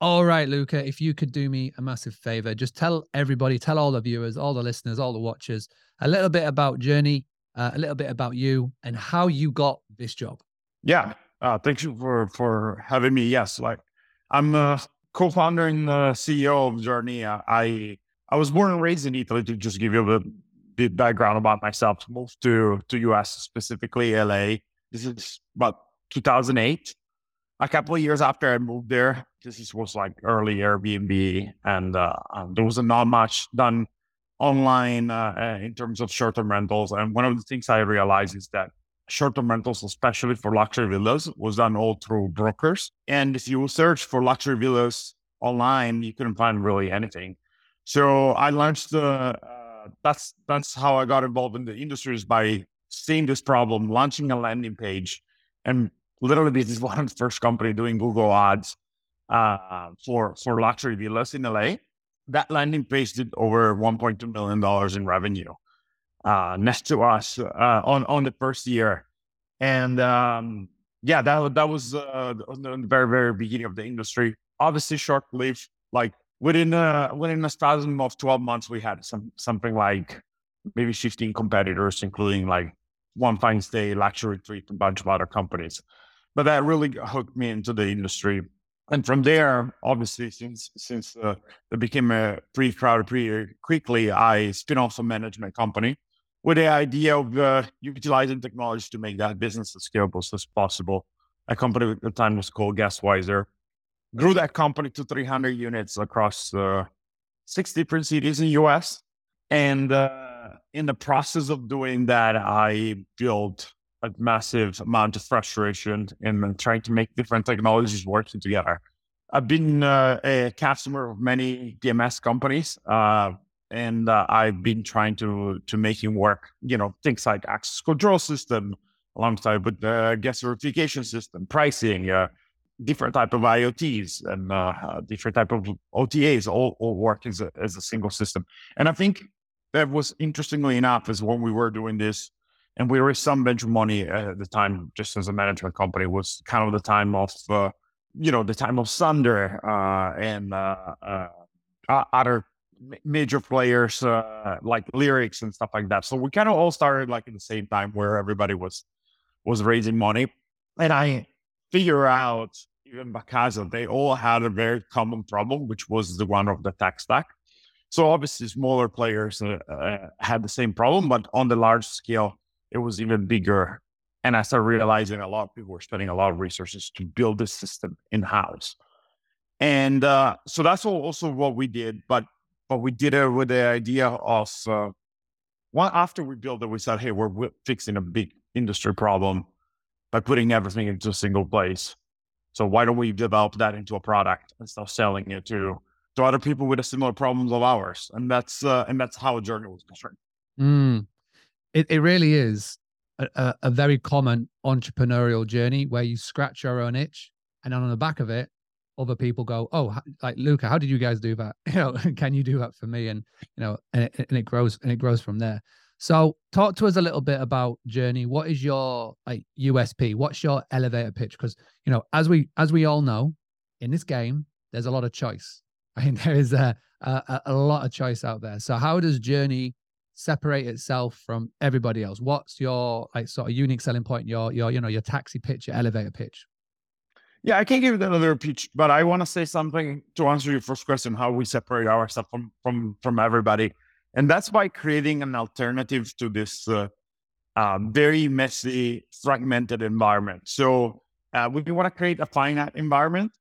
All right, Luca, if you could do me a massive favor, just tell everybody, tell all the viewers, all the listeners, all the watchers, a little bit about Jurny, uh, a little bit about you, and how you got this job. Yeah, uh, thank you for for having me. Yes, like I'm a co-founder and uh, CEO of Jurny. Uh, I I was born and raised in Italy. To just give you a bit background about myself, moved to to US specifically LA. This is about 2008 a couple of years after I moved there, this was like early Airbnb, and uh, um, there was not much done online uh, uh, in terms of short-term rentals. And one of the things I realized is that short-term rentals, especially for luxury villas, was done all through brokers. And if you search for luxury villas online, you couldn't find really anything. So I launched the. Uh, that's that's how I got involved in the industry is by seeing this problem, launching a landing page, and literally this is one of the first company doing Google ads uh, for for luxury villas in LA. That landing page did over 1.2 million dollars in revenue uh, next to us uh, on on the first year, and um, yeah, that that was uh, the very very beginning of the industry. Obviously, short lived. Like within a within a span of 12 months, we had some something like maybe 15 competitors, including like onefinestay, luxury trip, a bunch of other companies but that really hooked me into the industry. And from there, obviously, since since uh, it became a pretty crowded pretty quickly, I spin off a management company with the idea of uh, utilizing technology to make that business as scalable as possible. A company at the time was called Guestwiser. Grew that company to 300 units across uh, six different cities in the US. And uh, in the process of doing that, I built a massive amount of frustration in trying to make different technologies working together. I've been uh, a customer of many PMS companies, uh, and uh, I've been trying to to make it work. You know, things like access control system, alongside with the guest verification system, pricing, uh, different type of IoTs, and uh, uh, different type of OTAs, all, all work as a, as a single system. And I think that was interestingly enough is when we were doing this and we raised some venture money at the time, just as a management company, was kind of the time of, uh, you know, the time of Sonder uh, and uh, uh other major players uh, like Lyrics and stuff like that. So we kind of all started like at the same time where everybody was was raising money, and I figure out even because they all had a very common problem, which was the one of the tech stack. So obviously, smaller players uh, had the same problem, but on the large scale it was even bigger. And I started realizing a lot of people were spending a lot of resources to build this system in house. And uh, so that's also what we did. But but we did it with the idea of uh, one after we built it, we said, hey, we're fixing a big industry problem by putting everything into a single place. So why don't we develop that into a product and start selling it to to other people with a similar problems of ours? And that's uh, and that's how a journey was born. Mm, it, it really is a, a, very common entrepreneurial journey where you scratch your own itch and then on the back of it other people go, "Oh, like Luca, how did you guys do that? You know, can you do that for me?" And you know, and it, and it grows and it grows from there. So, talk to us a little bit about Jurny. What is your like USP? What's your elevator pitch? Because you know, as we as we all know, in this game, there's a lot of choice. I mean, there is a, a a lot of choice out there. So, how does Jurny separate itself from everybody else? What's your like sort of unique selling point? Your your you know your taxi pitch, your elevator pitch. Yeah, I can't give you another pitch, but I want to say something to answer your first question: how we separate ourselves from from from everybody, and that's by creating an alternative to this uh, uh, very messy, fragmented environment. So uh, we want to create a finite environment.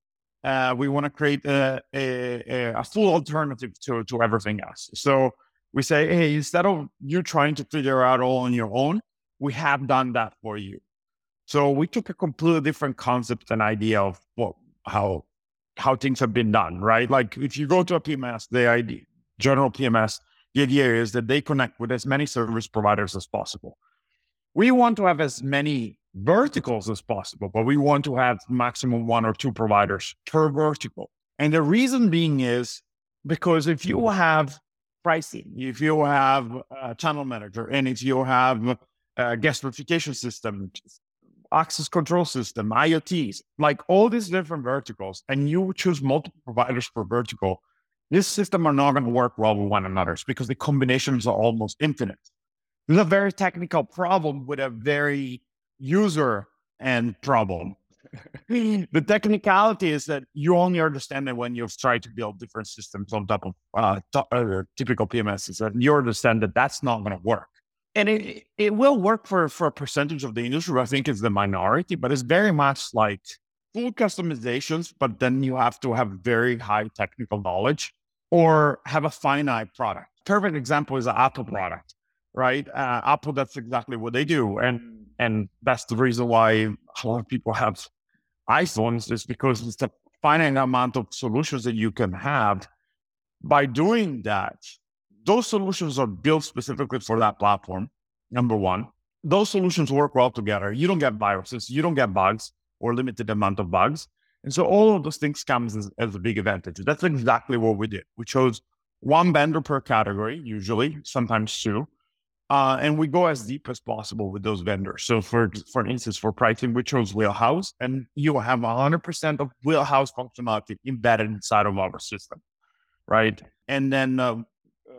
Uh, we want to create a, a, a full alternative to to everything else. So we say, hey, instead of you trying to figure out all on your own, we have done that for you. So we took a completely different concept and idea of what how how things have been done, right? Like if you go to a PMS, the idea, general PMS, the idea is that they connect with as many service providers as possible. We want to have as many verticals as possible, but we want to have maximum one or two providers per vertical. And the reason being is because if you have pricing, if you have a channel manager, and if you have a guest verification system, access control system, IoTs, like all these different verticals, and you choose multiple providers per vertical, this system are not going to work well with one another because the combinations are almost infinite. This is a very technical problem with a very user end problem. the technicality is that you only understand it when you've tried to build different systems on top of uh, uh, typical PMSs, and you understand that that's not going to work. And it it will work for for a percentage of the industry. I think it's the minority, but it's very much like full customizations. But then you have to have very high technical knowledge or have a finite product. Perfect example is Apple product, right? Uh, Apple, that's exactly what they do, and and that's the reason why a lot of people have iPhones is because it's a finite amount of solutions that you can have. By doing that, those solutions are built specifically for that platform. Number one, those solutions work well together. You don't get viruses, you don't get bugs or limited amount of bugs. And so all of those things comes as, as a big advantage. That's exactly what we did. We chose one vendor per category, usually, sometimes two. Uh, and we go as deep as possible with those vendors. So, for for instance, for pricing, we chose Wheelhouse, and you have 100% of Wheelhouse functionality embedded inside of our system, right? And then uh,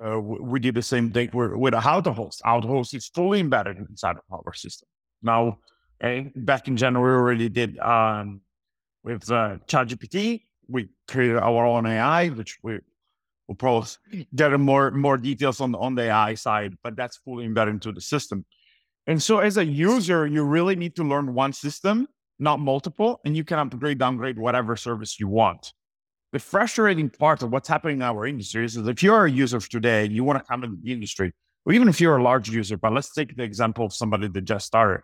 uh, we did the same thing with, a AutoHost. AutoHost is fully embedded inside of our system. Now, eh, back in January, we already did um, with uh, ChatGPT. We created our own AI, which we we'll probably get mm. more more details on the, on the AI side, but that's fully embedded into the system. And so, as a user, you really need to learn one system, not multiple, and you can upgrade, downgrade whatever service you want. The frustrating part of what's happening in our industry is that if you're a user today and you want to come into the industry, or even if you're a large user, but let's take the example of somebody that just started,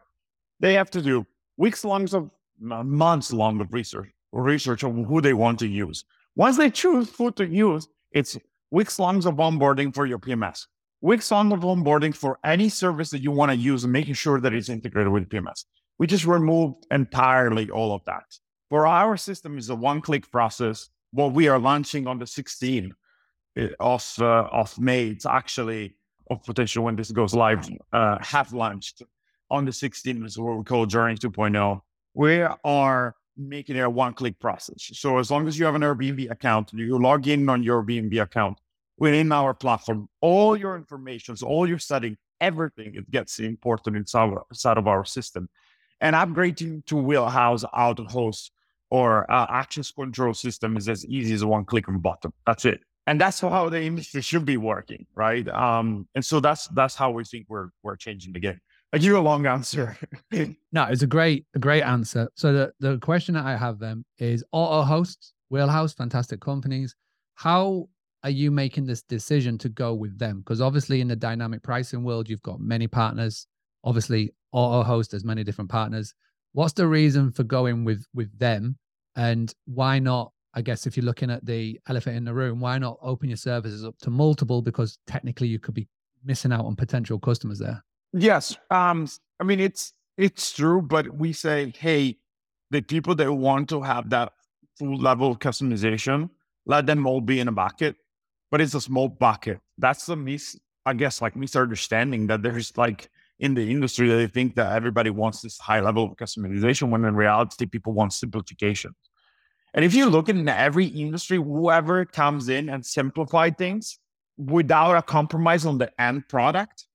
they have to do weeks long of uh, months long of research research on who they want to use. Once they choose who to use, it's weeks long of onboarding for your PMS, weeks long of onboarding for any service that you want to use and making sure that it's integrated with PMS. We just removed entirely all of that. For our system is a one-click process. What we are launching on the 16th eh, of uh, of May, it's actually of potential when this goes live, uh, have launched on the 16th is what we call Jurny 2.0. We are making it a one click process. So as long as you have an Airbnb account, you log in on your Airbnb account within our platform, all your information, all your settings, everything it gets imported inside, of our system. And upgrading to Wheelhouse, AutoHost, or uh, access control system is as easy as one click on button. That's it. And that's how the industry should be working, right? Um, and so that's that's how we think we're we're changing the game. Give you a long answer. no, it's a great, a great answer. So the, the question that I have then is auto hosts, Wheelhouse, fantastic companies. How are you making this decision to go with them? Because obviously in the dynamic pricing world, you've got many partners. Obviously, AutoHost has many different partners. What's the reason for going with with them? And why not? I guess if you're looking at the elephant in the room, why not open your services up to multiple? Because technically you could be missing out on potential customers there. Yes. Um, I mean, it's it's true, but we say, hey, the people that want to have that full level of customization, let them all be in a bucket, but it's a small bucket. That's the mis, I guess, like misunderstanding that there's like in the industry that they think that everybody wants this high level of customization when in reality people want simplification. And if you look in every industry, whoever comes in and simplify things without a compromise on the end product,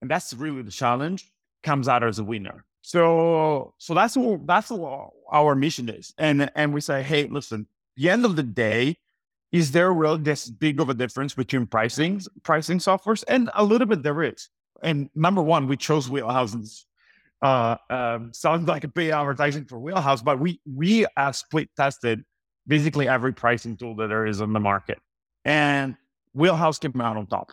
and that's really the challenge, comes out as a winner. So, so that's what that's what our mission is, and and we say, hey, listen, the end of the day, is there really this big of a difference between pricing pricing softwares? And a little bit there is. And number one, we chose Wheelhouses. Uh, um, sounds like a big advertising for Wheelhouse, but we we uh, split tested basically every pricing tool that there is on the market, and Wheelhouse came out on top.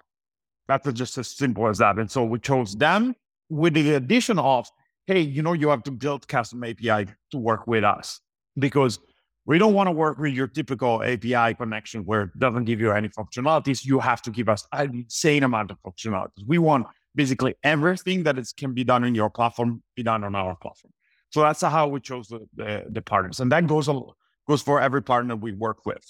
That's just as simple as that. And so we chose them with the addition of, hey, you know, you have to build custom API to work with us because we don't want to work with your typical API connection where it doesn't give you any functionalities. You have to give us an insane amount of functionalities. We want basically everything that is, can be done in your platform be done on our platform. So that's how we chose the, the, the partners. And that goes, goes for every partner we work with.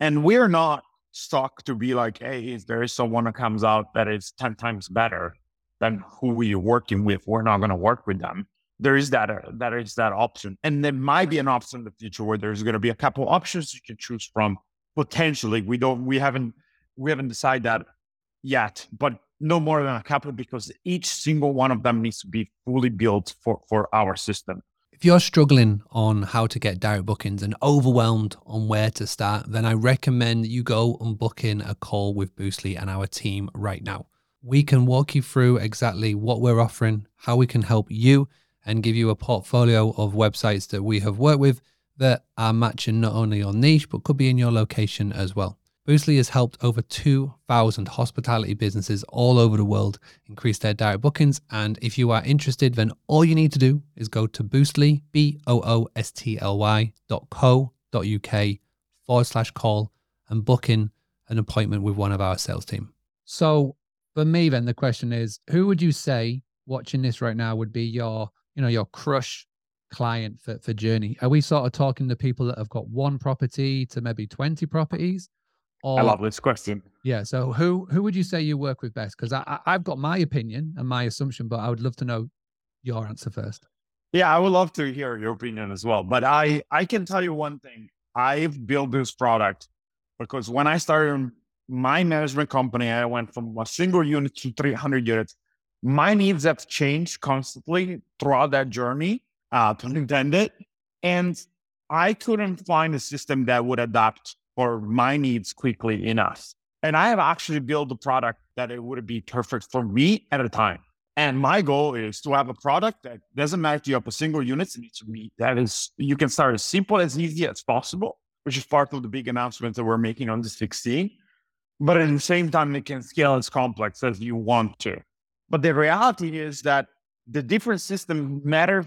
And we're not stuck to be like, hey, if there is someone that comes out that is 10 times better than who we're working with, we're not going to work with them. there is that uh, that is that option, and there might be an option in the future where there's going to be a couple options you can choose from. Potentially, we don't, we haven't, we haven't decided that yet, but no more than a couple because each single one of them needs to be fully built for for our system. If you're struggling on how to get direct bookings and overwhelmed on where to start, then I recommend you go and book in a call with Boostly and our team right now. We can walk you through exactly what we're offering, how we can help you, and give you a portfolio of websites that we have worked with that are matching not only your niche, but could be in your location as well. Boostly has helped over 2,000 hospitality businesses all over the world increase their direct bookings. And if you are interested, then all you need to do is go to Boostly, B O O S T L Y dot co dot UK forward slash call and book in an appointment with one of our sales team. So for me, then the question is, who would you say watching this right now would be your, you know, your crush client for, for Jurny? Are we sort of talking to people that have got one property to maybe 20 properties? Or, I love this question. Yeah. So who who would you say you work with best? Because I, I have got my opinion and my assumption, but I would love to know your answer first. Yeah, I would love to hear your opinion as well. But I I can tell you one thing. I've built this product because when I started my management company, I went from a single unit to 300 units. My needs have changed constantly throughout that journey, uh, pun intended. And I couldn't find a system that would adapt for my needs quickly enough. And I have actually built a product that it would be perfect for me at a time. And my goal is to have a product that doesn't if you have a single unit, it needs to that is you can start as simple as easy as possible, which is part of the big announcement that we're making on the 16. But at the same time, it can scale as complex as you want to. But the reality is that the different systems matter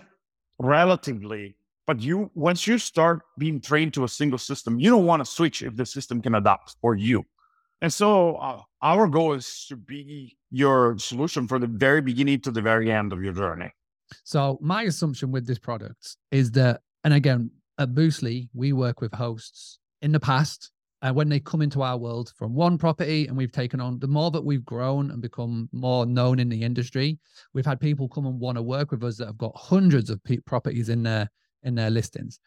relatively but you, once you start being trained to a single system, you don't want to switch if the system can adapt for you. And so uh, our goal is to be your solution from the very beginning to the very end of your journey. So my assumption with this product is that, and again, at Boostly, we work with hosts in the past. And when they come into our world from one property and we've taken on, the more that we've grown and become more known in the industry, we've had people come and want to work with us that have got hundreds of properties in their in their listings.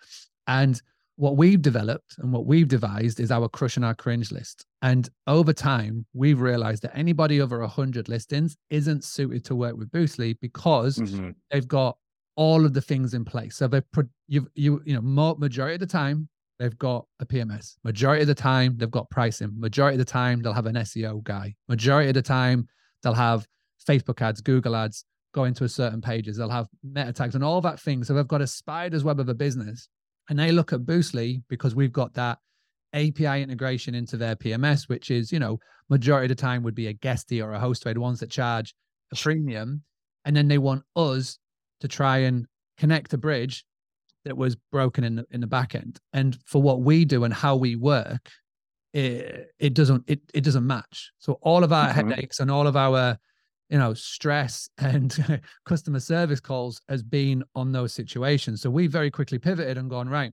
And what we've developed and what we've devised is our crush and our cringe list. And over time, we've realized that anybody over 100 listings isn't suited to work with Boostly because mm-hmm. they've got all of the things in place. So they've, you, you, you know, more, majority of the time, they've got a PMS. Majority of the time, they've got pricing. Majority of the time, they'll have an SEO guy. Majority of the time, they'll have Facebook ads, Google ads, going to a certain pages. They'll have meta tags and all that thing. So they've got a spider's web of a business. And they look at Boostly because we've got that API integration into their PMS, which is, you know, majority of the time would be a guesty or a Hostaway, the ones that charge a premium. And then they want us to try and connect a bridge that was broken in the in the back end. And for what we do and how we work, it, it doesn't it it doesn't match. So all of our mm-hmm. headaches and all of our you know stress and customer service calls has been on those situations. So we very quickly pivoted and gone right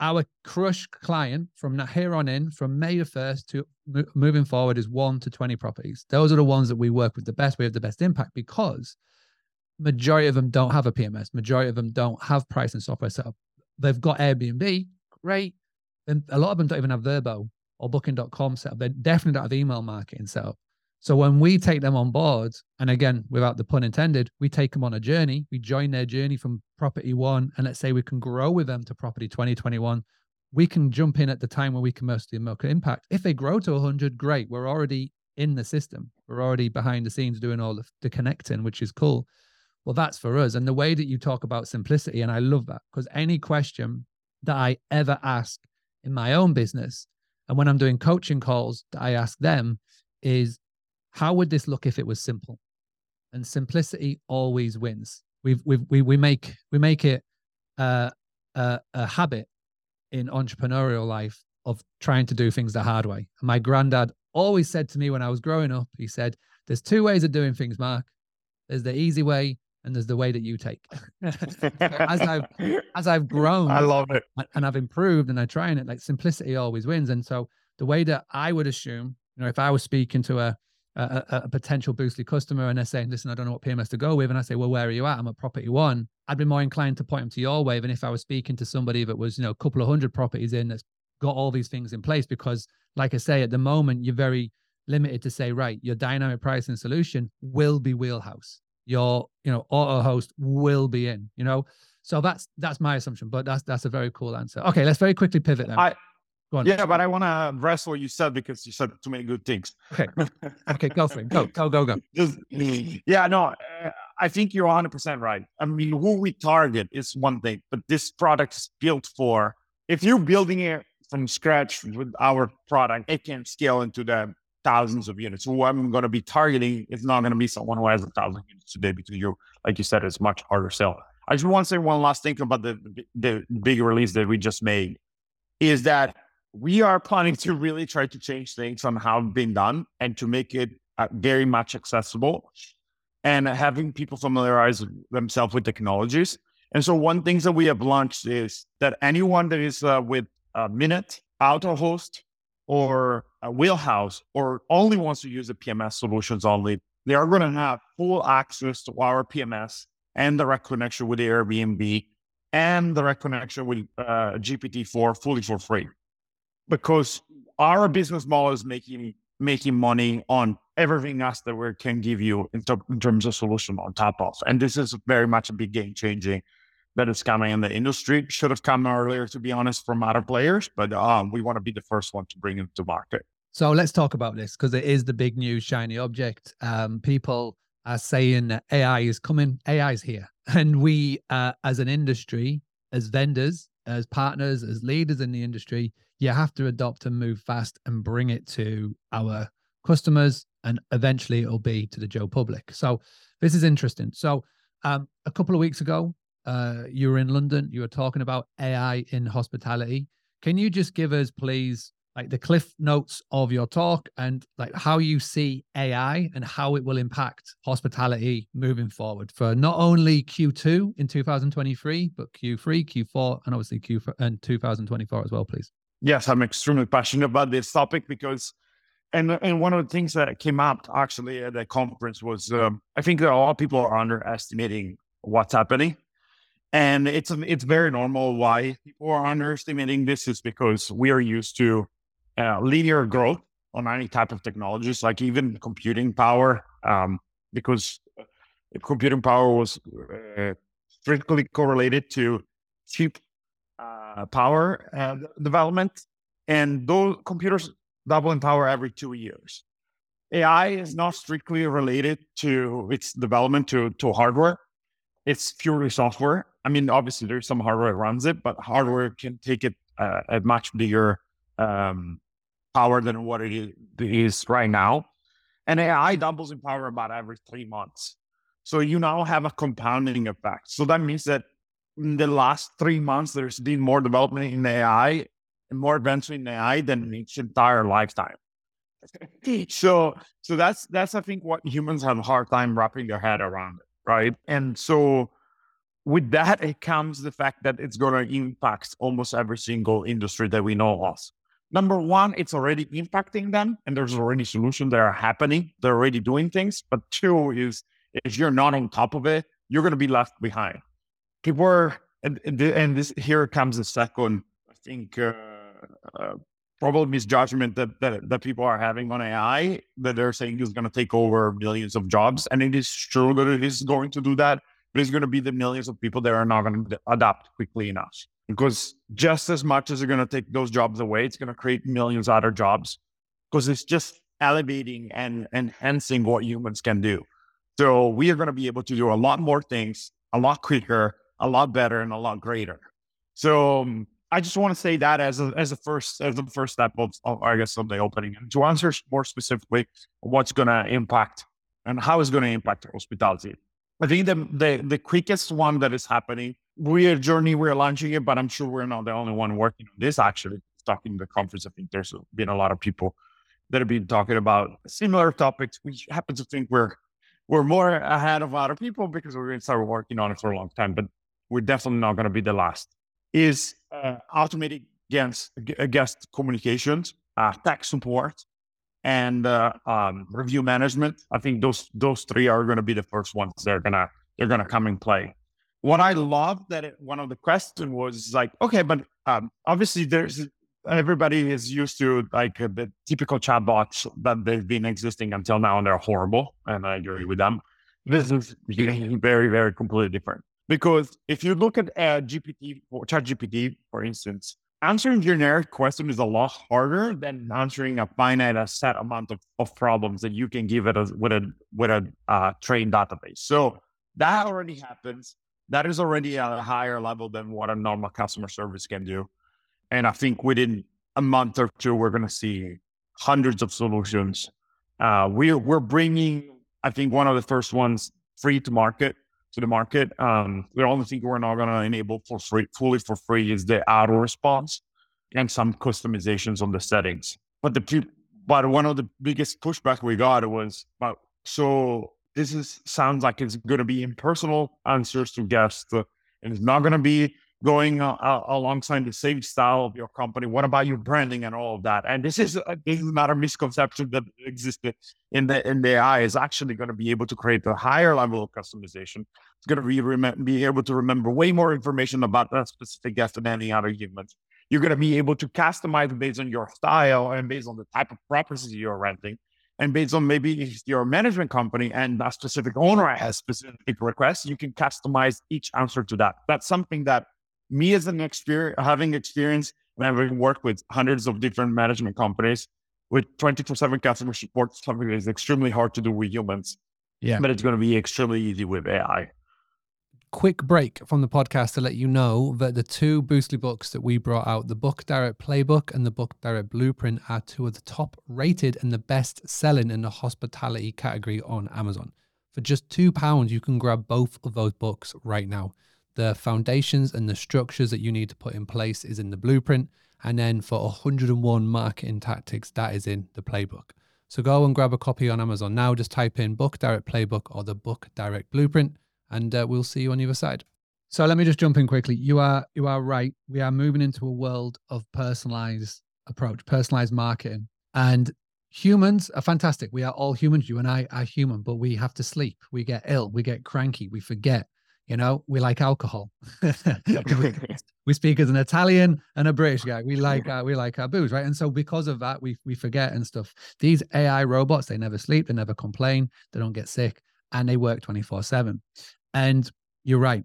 our crush client from here on in from may the 1st to moving forward is 1 to 20 properties. Those are the ones that we work with the best. We have the best impact because majority of them don't have a pms majority of them don't have pricing software set up. They've got airbnb great. And a lot of them don't even have Vrbo or booking.com set up. They definitely don't have email marketing set up so when we take them on board, and again, without the pun intended, we take them on a journey, we join their journey from property one, and let's say we can grow with them to property 2021, we can jump in at the time where we can mostly make impact. If they grow to 100, great. We're already in the system. We're already behind the scenes doing all the, the connecting, which is cool. Well, that's for us. And the way that you talk about simplicity, and I love that because any question that I ever ask in my own business, and when I'm doing coaching calls that I ask them, is how would this look if it was simple? And simplicity always wins. We've, we've, we, we make, we make it uh, a, a habit in entrepreneurial life of trying to do things the hard way. And my granddad always said to me when I was growing up, he said, There's two ways of doing things, Mark. There's the easy way and there's the way that you take. as I've as I've grown, I love it, and I've improved, and I try and it like simplicity always wins. And so the way that I would assume, you know, if I was speaking to a a, a, potential Boostly customer and they're saying, listen, I don't know what PMS to go with. And I say, well, where are you at? I'm at property one. I'd be more inclined to point them to your wave. And if I was speaking to somebody that was, you know, a couple of hundred properties in that's got all these things in place, because like I say, at the moment, you're very limited to say, right, your dynamic pricing solution will be wheelhouse. Your, you know, AutoHost will be in, you know. So that's that's my assumption, but that's that's a very cool answer. Okay, let's very quickly pivot then. I, yeah, but I want to address what you said because you said too many good things. Okay. Okay, go for it. Go, go, go, go. Just, yeah, no, I think you're 100% right. I mean, who we target is one thing, but this product is built for, if you're building it from scratch with our product, it can scale into the thousands of units. Who I'm going to be targeting is not going to be someone who has a thousand units today because you, like you said, it's much harder to sell. I just want to say one last thing about the the big release that we just made is that we are planning to really try to change things on how it's been done and to make it uh, very much accessible and having people familiarize themselves with technologies. And so one thing that we have launched is that anyone that is uh, with a Minut, AutoHost, or a wheelhouse, or only wants to use the PMS solutions only, they are going to have full access to our PMS and direct connection with Airbnb and direct connection with uh, GPT-4 fully for free because our business model is making making money on everything else that we can give you in, in terms of solution on top of. And this is very much a big game changing that is coming in the industry. Should have come earlier, to be honest, from other players, but um, we want to be the first one to bring it to market. So let's talk about this because it is the big new shiny object. Um, people are saying that AI is coming, AI is here. And we, uh, as an industry, as vendors, as partners, as leaders in the industry, you have to adopt and move fast and bring it to our customers and eventually it'll be to the Joe public. So this is interesting. So um, a couple of weeks ago, uh, you were in London. You were talking about AI in hospitality. Can you just give us, please, like the cliff notes of your talk and like how you see AI and how it will impact hospitality moving forward for not only Q2 in 2023, but Q3, Q4, and obviously Q and 2024 as well, please. Yes, I'm extremely passionate about this topic because, and and one of the things that came up actually at the conference was um, I think that a lot of people are underestimating what's happening, and it's it's very normal why people are underestimating this is because we are used to uh, linear growth on any type of technologies, like even computing power, um, because uh, computing power was uh, strictly correlated to cheap uh, power uh, development, and those computers double in power every two years. AI is not strictly related to its development to, to hardware. It's purely software. I mean, obviously there's some hardware that runs it, but hardware can take it uh, at much bigger um, power than what it is right now. And AI doubles in power about every three months. So you now have a compounding effect. So that means that in the last three months, there's been more development in AI and more advancement in AI than in its entire lifetime. so, so that's that's I think what humans have a hard time wrapping their head around it, right? And so, with that, it comes the fact that it's going to impact almost every single industry that we know of. Number one, it's already impacting them, and there's already solutions that are happening. They're already doing things. But two is if you're not on top of it, you're going to be left behind people are, and, and this here comes the second, I think, uh, uh, probably misjudgment that, that that people are having on AI that they're saying is going to take over millions of jobs, and it is true that it is going to do that, but it's going to be the millions of people that are not going to adapt quickly enough. Because just as much as they're going to take those jobs away, it's going to create millions of other jobs because it's just elevating and enhancing what humans can do. So we are going to be able to do a lot more things a lot quicker a lot better and a lot greater. So um, I just want to say that as a as a first as the first step of, of I guess of the opening. And to answer more specifically, what's going to impact and how it's going to impact hospitality. I think the, the the quickest one that is happening. We're Jurny. We're launching it, but I'm sure we're not the only one working on this. Actually, talking the conference, I think there's been a lot of people that have been talking about similar topics. We happen to think we're we're more ahead of other people because we've been started working on it for a long time. But we're definitely not going to be the last, is uh, automated guest, guest communications, uh, tech support, and uh, um, review management. I think those those three are going to be the first ones that are gonna they're gonna come in play. What I love that it, one of the questions was like, okay, but um, obviously there's everybody is used to like uh, the typical chatbots that they've been existing until now, and they're horrible, and I agree with them. This is very very completely different because if you look at uh, GPT or ChatGPT, for instance, answering generic question is a lot harder than answering a finite a set amount of, of problems that you can give it a, with a with a uh, trained database. So that already happens. That is already at a higher level than what a normal customer service can do. And I think within a month or two, we're going to see hundreds of solutions. Uh, we're we're bringing, I think, one of the first ones free to market to the market. Um, the only thing we're not going to enable for free, fully for free, is the auto response and some customizations on the settings. But the but one of the biggest pushback we got was, but so this is sounds like it's going to be impersonal answers to guests, uh, and it's not going to be going uh, alongside the same style of your company? What about your branding and all of that? And this is uh, this is not a misconception that existed in the in the AI. Is actually going to be able to create a higher level of customization. It's going to be rem- be able to remember way more information about that specific guest than any other human. You're going to be able to customize based on your style and based on the type of properties you're renting. And based on maybe your management company and a specific owner has specific requests, you can customize each answer to that. That's something that me as an experience, having experience and having worked with hundreds of different management companies with 24 7 customer support, something that is extremely hard to do with humans. Yeah. But it's going to be extremely easy with AI. Quick break from the podcast to let you know that the two Boostly books that we brought out, the Book Direct Playbook and the Book Direct Blueprint, are two of the top rated and the best selling in the hospitality category on Amazon. For just £2, you can grab both of those books right now the foundations and the structures that you need to put in place is in the blueprint. And then for 101 marketing tactics, that is in the playbook. So go and grab a copy on Amazon now. Just type in Book Direct Playbook or the Book Direct Blueprint, and uh, we'll see you on the other side. So let me just jump in quickly. You are you are right. We are moving into a world of personalized approach, personalized marketing, and humans are fantastic. We are all humans. You and I are human, but we have to sleep. We get ill. We get cranky. We forget. You know, we like alcohol. we speak as an Italian and a British guy. We like our, we like our booze, right? And so because of that, we we forget and stuff. These AI robots, they never sleep, they never complain, they don't get sick, and they work twenty four seven. And you're right,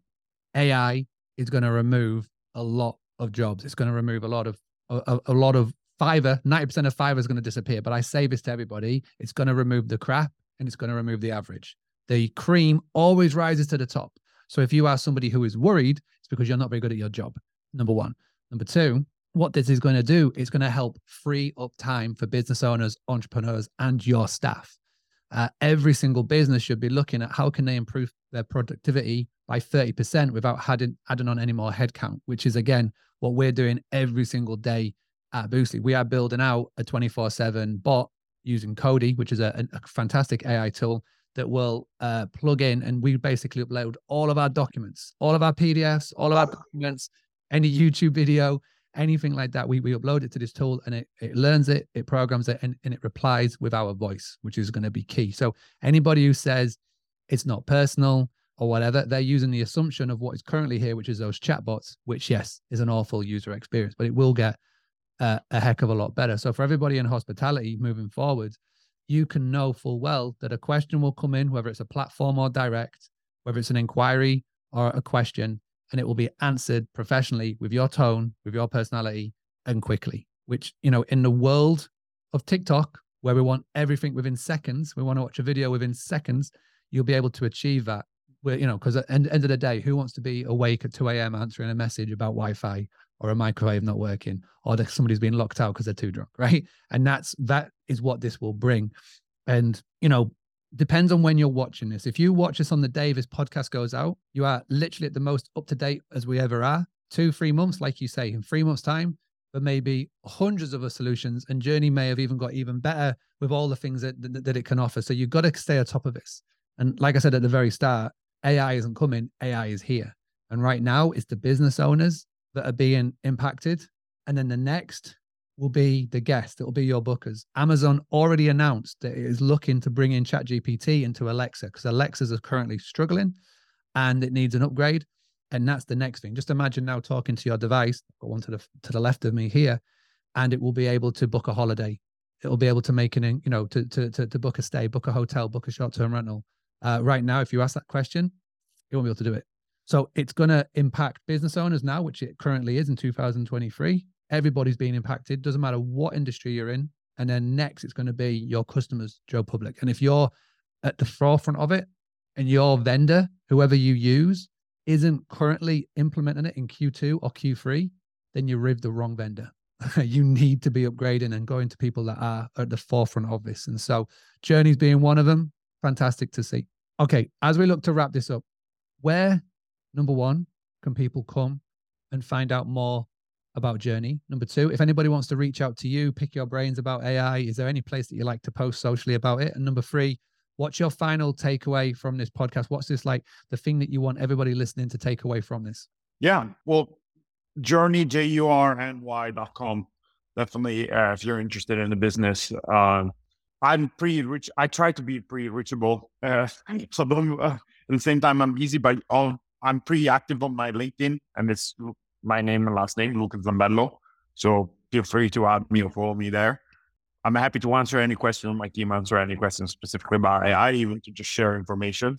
AI is going to remove a lot of jobs. It's going to remove a lot of a, a lot of Fiverr. Ninety percent of Fiverr is going to disappear. But I say this to everybody: it's going to remove the crap and it's going to remove the average. The cream always rises to the top. So if you are somebody who is worried, it's because you're not very good at your job. Number one. Number two, what this is going to do is going to help free up time for business owners, entrepreneurs, and your staff. Uh, every single business should be looking at how can they improve their productivity by 30% without adding, adding on any more headcount, which is again what we're doing every single day at Boostly. We are building out a 24/7 bot using Cody, which is a, a fantastic AI tool that will uh, plug in and we basically upload all of our documents, all of our PDFs, all of our documents, any YouTube video, anything like that. We, we upload it to this tool and it, it learns it, it programs it, and, and it replies with our voice, which is going to be key. So anybody who says it's not personal or whatever, they're using the assumption of what is currently here, which is those chatbots, which, yes, is an awful user experience, but it will get uh, a heck of a lot better. So for everybody in hospitality moving forward, you can know full well that a question will come in, whether it's a platform or direct, whether it's an inquiry or a question, and it will be answered professionally with your tone, with your personality, and quickly. Which, you know, in the world of TikTok, where we want everything within seconds, we want to watch a video within seconds, you'll be able to achieve that. Where, you know, because at the end, end of the day, who wants to be awake at 2 a.m. answering a message about Wi Fi or a microwave not working or that somebody's been locked out because they're too drunk right? And that's that is what this will bring. And you know depends on when you're watching this. If you watch this on the day this podcast goes out you are literally at the most up to date as we ever are. Two three months like you say in three months time but maybe hundreds of other solutions and Jurny may have even got even better with all the things that, that, that it can offer. So you've got to stay on top of this. And like i said at the very start ai isn't coming ai is here. And right now it's the business owners that are being impacted. And then the next will be the guest. It will be your bookers. Amazon already announced that it is looking to bring in ChatGPT into Alexa because Alexas are currently struggling and it needs an upgrade. And that's the next thing. Just imagine now talking to your device, got one to the to the left of me here, and it will be able to book a holiday. It will be able to make an, you know, to to to, to book a stay, book a hotel, book a short term rental. Uh, right now, if you ask that question, you won't be able to do it. So it's going to impact business owners now, which it currently is in 2023. Everybody's being impacted. Doesn't matter what industry you're in. And then next, it's going to be your customers, Joe Public. And if you're at the forefront of it and your vendor, whoever you use, isn't currently implementing it in Q2 or Q3, then you riv the wrong vendor. you need to be upgrading and going to people that are at the forefront of this. And so, Jurny's being one of them, fantastic to see. Okay, as we look to wrap this up, where, number one, can people come and find out more about Jurny? Number two, if anybody wants to reach out to you, pick your brains about AI, is there any place that you like to post socially about it? And number three, What's your final takeaway from this podcast? What's this like the thing that you want everybody listening to take away from this? Yeah. Well, Jurny, J U R N Y.com. Definitely, uh, if you're interested in the business. Um, I'm pretty rich. I try to be pretty reachable. Uh, so uh, at the same time, I'm easy, but all, I'm pretty active on my LinkedIn, and it's my name and last name, Lucas Zambello. So feel free to add me or follow me there. I'm happy to answer any question. My team answer any questions specifically about AI, even to just share information.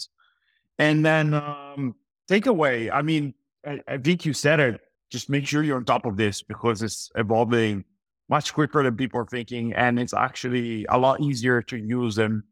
And then um, takeaway. I mean, I, I think you said it. Just make sure you're on top of this because it's evolving much quicker than people are thinking, and it's actually a lot easier to use than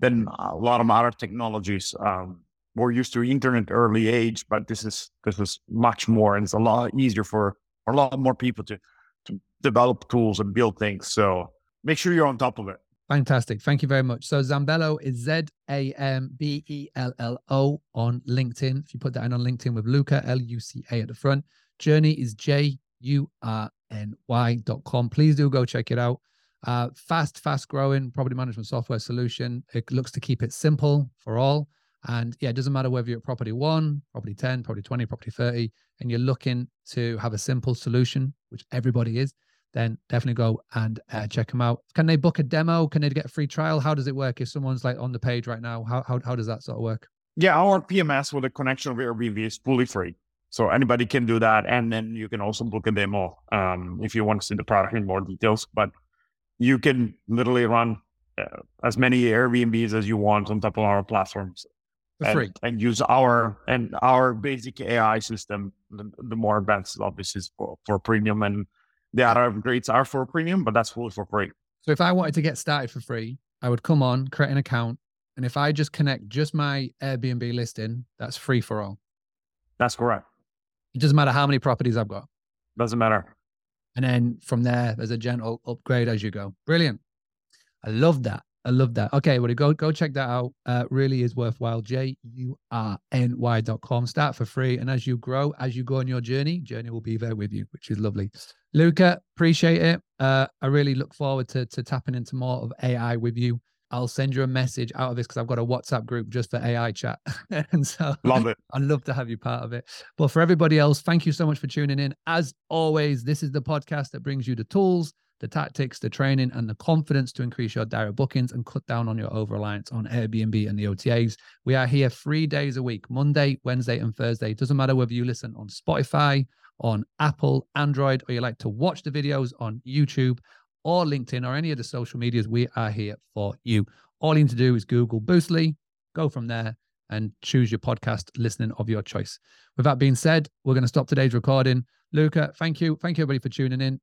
than a lot of other technologies. Um, we're used to internet early age, but this is this is much more, and it's a lot easier for, for a lot more people to to develop tools and build things. So make sure you're on top of it. Fantastic. Thank you very much. So Zambello is Z A M B E L L O on LinkedIn. If you put that in on LinkedIn with Luca, L U C A at the front. Jurny is J U R N Y dot com. Please do go check it out. Uh, fast, fast growing property management software solution. It looks to keep it simple for all. And yeah, it doesn't matter whether you're at property one, property 10, property 20, property 30, and you're looking to have a simple solution, which everybody is then definitely go and uh, check them out. Can they book a demo? Can they get a free trial? How does it work if someone's like on the page right now? How how, how does that sort of work? Yeah, our PMS with a connection with Airbnb is fully free. So anybody can do that. And then you can also book a demo um, if you want to see the product in more details. But you can literally run uh, as many Airbnbs as you want on top of our platforms. And, and use our and our basic AI system. The, the more advanced, obviously, is for, for premium and the other upgrades are for premium, but that's fully for free. So if I wanted to get started for free, I would come on, create an account, and if I just connect just my Airbnb listing, that's free for all. That's correct. It doesn't matter how many properties I've got. Doesn't matter. And then from there, there's a gentle upgrade as you go. Brilliant. I love that. I love that. Okay, well, go go check that out. Uh, really is worthwhile. J U R N Y dot com. Start for free, and as you grow, as you go on your journey, Jurny will be there with you, which is lovely. Luca, appreciate it. Uh, I really look forward to to tapping into more of AI with you. I'll send you a message out of this because I've got a WhatsApp group just for AI chat. and so love it. I'd love to have you part of it. But for everybody else, thank you so much for tuning in. As always, this is the podcast that brings you the tools the tactics, the training, and the confidence to increase your direct bookings and cut down on your over reliance on Airbnb and the OTAs. We are here three days a week Monday, Wednesday, and Thursday. It doesn't matter whether you listen on Spotify, on Apple, Android, or you like to watch the videos on YouTube or LinkedIn or any of the social medias. We are here for you. All you need to do is Google Boostly, go from there and choose your podcast listening of your choice. With that being said, we're going to stop today's recording. Luca, thank you. Thank you, everybody, for tuning in.